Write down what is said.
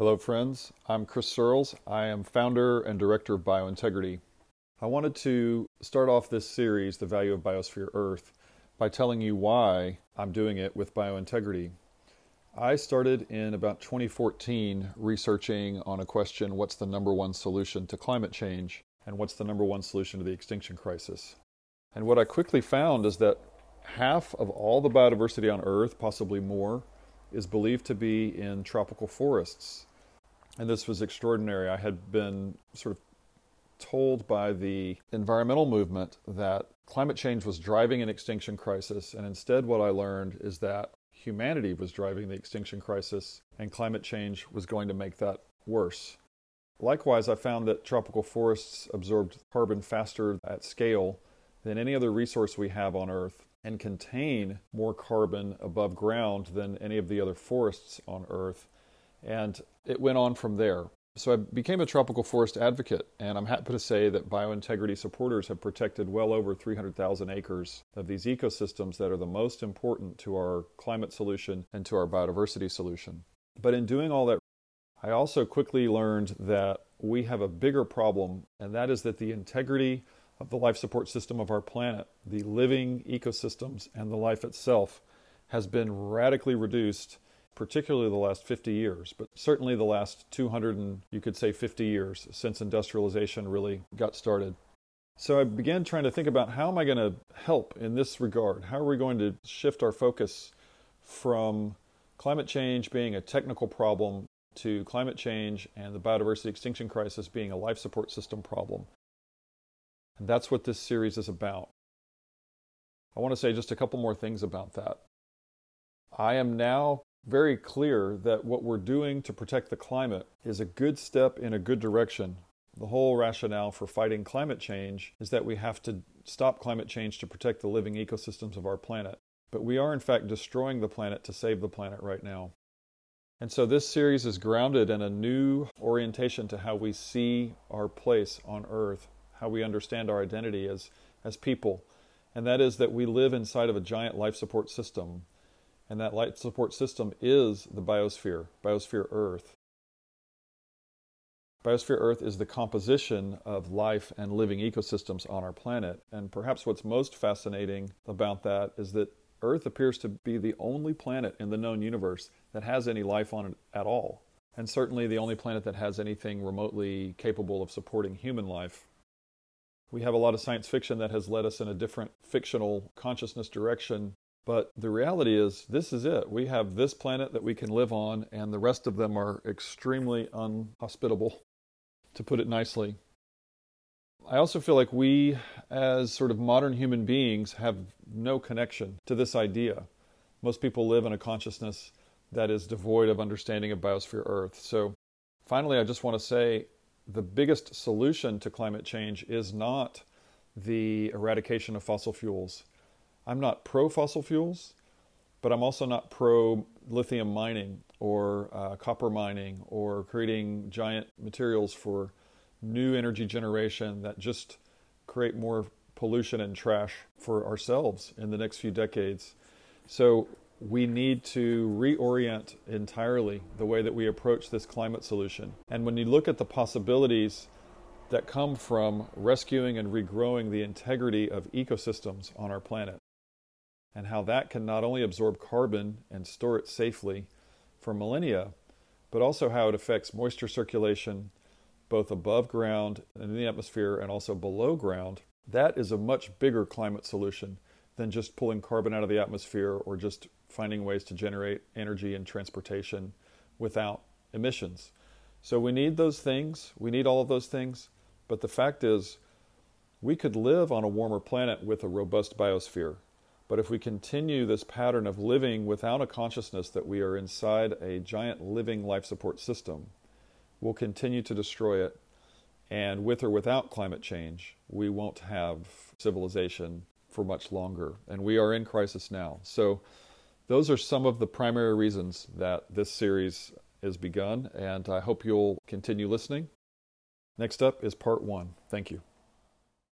Hello, friends. I'm Chris Searles. I am founder and director of Biointegrity. I wanted to start off this series, The Value of Biosphere Earth, by telling you why I'm doing it with Biointegrity. I started in about 2014 researching on a question what's the number one solution to climate change and what's the number one solution to the extinction crisis? And what I quickly found is that half of all the biodiversity on Earth, possibly more, is believed to be in tropical forests. And this was extraordinary. I had been sort of told by the environmental movement that climate change was driving an extinction crisis, and instead, what I learned is that humanity was driving the extinction crisis, and climate change was going to make that worse. Likewise, I found that tropical forests absorbed carbon faster at scale than any other resource we have on Earth and contain more carbon above ground than any of the other forests on Earth. And it went on from there. So I became a tropical forest advocate, and I'm happy to say that biointegrity supporters have protected well over 300,000 acres of these ecosystems that are the most important to our climate solution and to our biodiversity solution. But in doing all that, I also quickly learned that we have a bigger problem, and that is that the integrity of the life support system of our planet, the living ecosystems, and the life itself has been radically reduced, particularly the last 50 years, but certainly the last 200 and you could say 50 years since industrialization really got started. So I began trying to think about how am I going to help in this regard? How are we going to shift our focus from climate change being a technical problem to climate change and the biodiversity extinction crisis being a life support system problem? And that's what this series is about. I want to say just a couple more things about that. I am now very clear that what we're doing to protect the climate is a good step in a good direction. The whole rationale for fighting climate change is that we have to stop climate change to protect the living ecosystems of our planet. But we are, in fact, destroying the planet to save the planet right now. And so this series is grounded in a new orientation to how we see our place on Earth how we understand our identity as, as people. And that is that we live inside of a giant life support system. And that life support system is the biosphere, biosphere Earth. Biosphere Earth is the composition of life and living ecosystems on our planet. And perhaps what's most fascinating about that is that Earth appears to be the only planet in the known universe that has any life on it at all. And certainly the only planet that has anything remotely capable of supporting human life we have a lot of science fiction that has led us in a different fictional consciousness direction. But the reality is, this is it. We have this planet that we can live on, and the rest of them are extremely unhospitable, to put it nicely. I also feel like we, as sort of modern human beings, have no connection to this idea. Most people live in a consciousness that is devoid of understanding of biosphere Earth. So, finally, I just want to say the biggest solution to climate change is not the eradication of fossil fuels. I'm not pro fossil fuels, but I'm also not pro lithium mining or uh, copper mining or creating giant materials for new energy generation that just create more pollution and trash for ourselves in the next few decades. So we need to reorient entirely the way that we approach this climate solution. And when you look at the possibilities that come from rescuing and regrowing the integrity of ecosystems on our planet, and how that can not only absorb carbon and store it safely for millennia, but also how it affects moisture circulation both above ground and in the atmosphere and also below ground, that is a much bigger climate solution than just pulling carbon out of the atmosphere or just finding ways to generate energy and transportation without emissions. So we need those things, we need all of those things, but the fact is, we could live on a warmer planet with a robust biosphere. But if we continue this pattern of living without a consciousness that we are inside a giant living life support system, we'll continue to destroy it. And with or without climate change, we won't have civilization for much longer. And we are in crisis now. So those are some of the primary reasons that this series is begun, and I hope you'll continue listening. Next up is part one. Thank you.